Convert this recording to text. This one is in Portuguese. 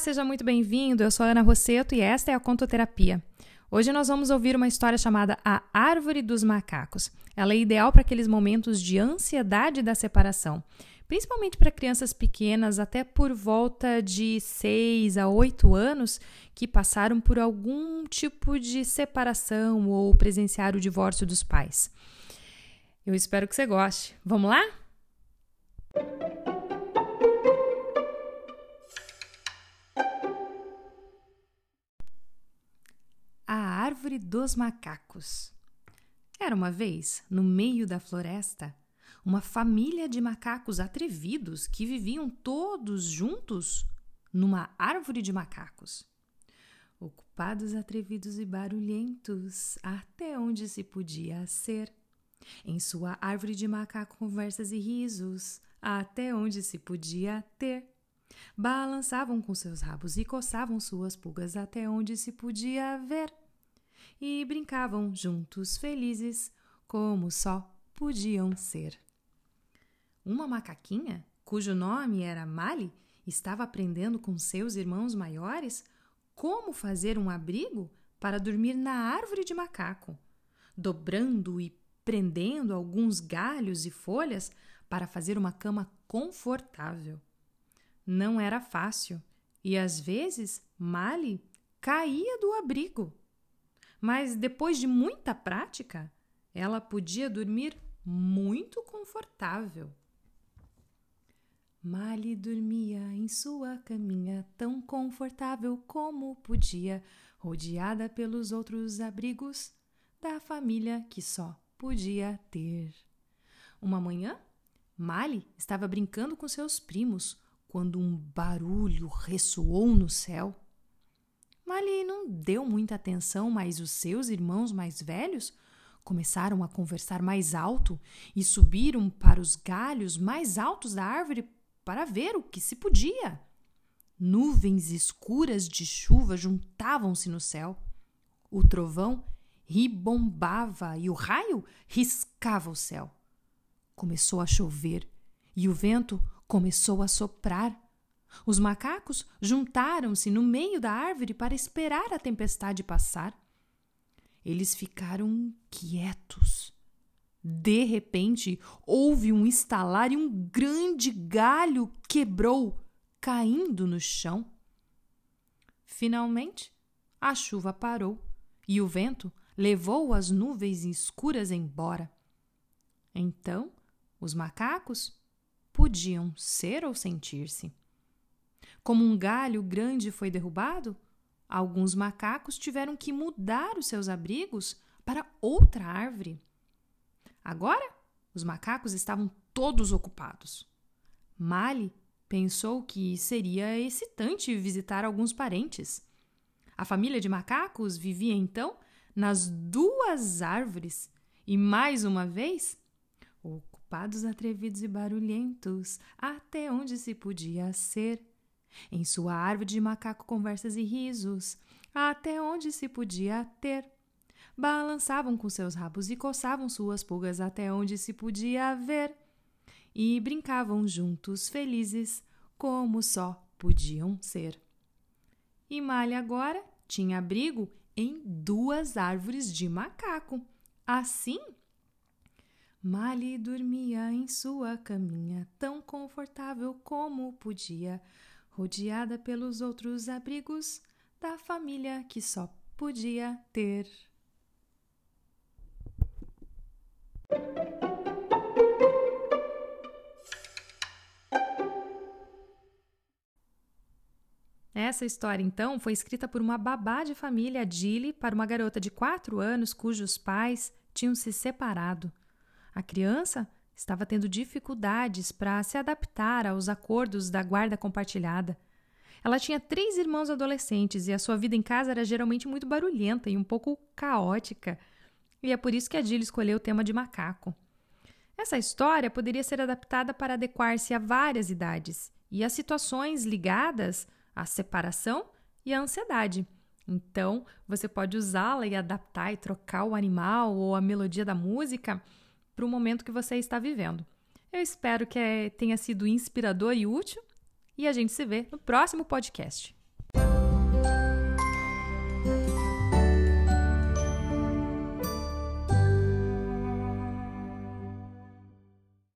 seja muito bem-vindo. Eu sou Ana Rosseto e esta é a Contoterapia. Hoje nós vamos ouvir uma história chamada A Árvore dos Macacos. Ela é ideal para aqueles momentos de ansiedade da separação, principalmente para crianças pequenas até por volta de 6 a 8 anos que passaram por algum tipo de separação ou presenciaram o divórcio dos pais. Eu espero que você goste. Vamos lá? Árvore dos Macacos. Era uma vez, no meio da floresta, uma família de macacos atrevidos que viviam todos juntos numa árvore de macacos. Ocupados, atrevidos e barulhentos, até onde se podia ser. Em sua árvore de macaco, conversas e risos, até onde se podia ter. Balançavam com seus rabos e coçavam suas pulgas até onde se podia ver. E brincavam juntos felizes, como só podiam ser. Uma macaquinha, cujo nome era Mali, estava aprendendo com seus irmãos maiores como fazer um abrigo para dormir na árvore de macaco, dobrando e prendendo alguns galhos e folhas para fazer uma cama confortável. Não era fácil e às vezes Mali caía do abrigo. Mas depois de muita prática, ela podia dormir muito confortável. Mali dormia em sua caminha tão confortável como podia, rodeada pelos outros abrigos da família que só podia ter. Uma manhã, Mali estava brincando com seus primos quando um barulho ressoou no céu. Mali não deu muita atenção, mas os seus irmãos mais velhos começaram a conversar mais alto e subiram para os galhos mais altos da árvore para ver o que se podia. Nuvens escuras de chuva juntavam-se no céu. O trovão ribombava e o raio riscava o céu. Começou a chover e o vento começou a soprar. Os macacos juntaram-se no meio da árvore para esperar a tempestade passar. Eles ficaram quietos de repente, houve um estalar e um grande galho quebrou, caindo no chão. Finalmente, a chuva parou e o vento levou as nuvens escuras embora. Então, os macacos podiam ser ou sentir-se. Como um galho grande foi derrubado, alguns macacos tiveram que mudar os seus abrigos para outra árvore. Agora, os macacos estavam todos ocupados. Mali pensou que seria excitante visitar alguns parentes. A família de macacos vivia então nas duas árvores e, mais uma vez, ocupados, atrevidos e barulhentos, até onde se podia ser. Em sua árvore de macaco, conversas e risos, até onde se podia ter balançavam com seus rabos e coçavam suas pulgas até onde se podia ver, e brincavam juntos felizes, como só podiam ser. E Malha agora tinha abrigo em duas árvores de macaco. Assim, Mali dormia em sua caminha tão confortável como podia, rodeada pelos outros abrigos da família que só podia ter. Essa história, então, foi escrita por uma babá de família, Dilly, para uma garota de 4 anos cujos pais tinham se separado. A criança estava tendo dificuldades para se adaptar aos acordos da guarda compartilhada. Ela tinha três irmãos adolescentes e a sua vida em casa era geralmente muito barulhenta e um pouco caótica. E é por isso que a Dilly escolheu o tema de macaco. Essa história poderia ser adaptada para adequar-se a várias idades e a situações ligadas à separação e à ansiedade. Então, você pode usá-la e adaptar e trocar o animal ou a melodia da música para o momento que você está vivendo. Eu espero que eh, tenha sido inspirador e útil e a gente se vê no próximo podcast.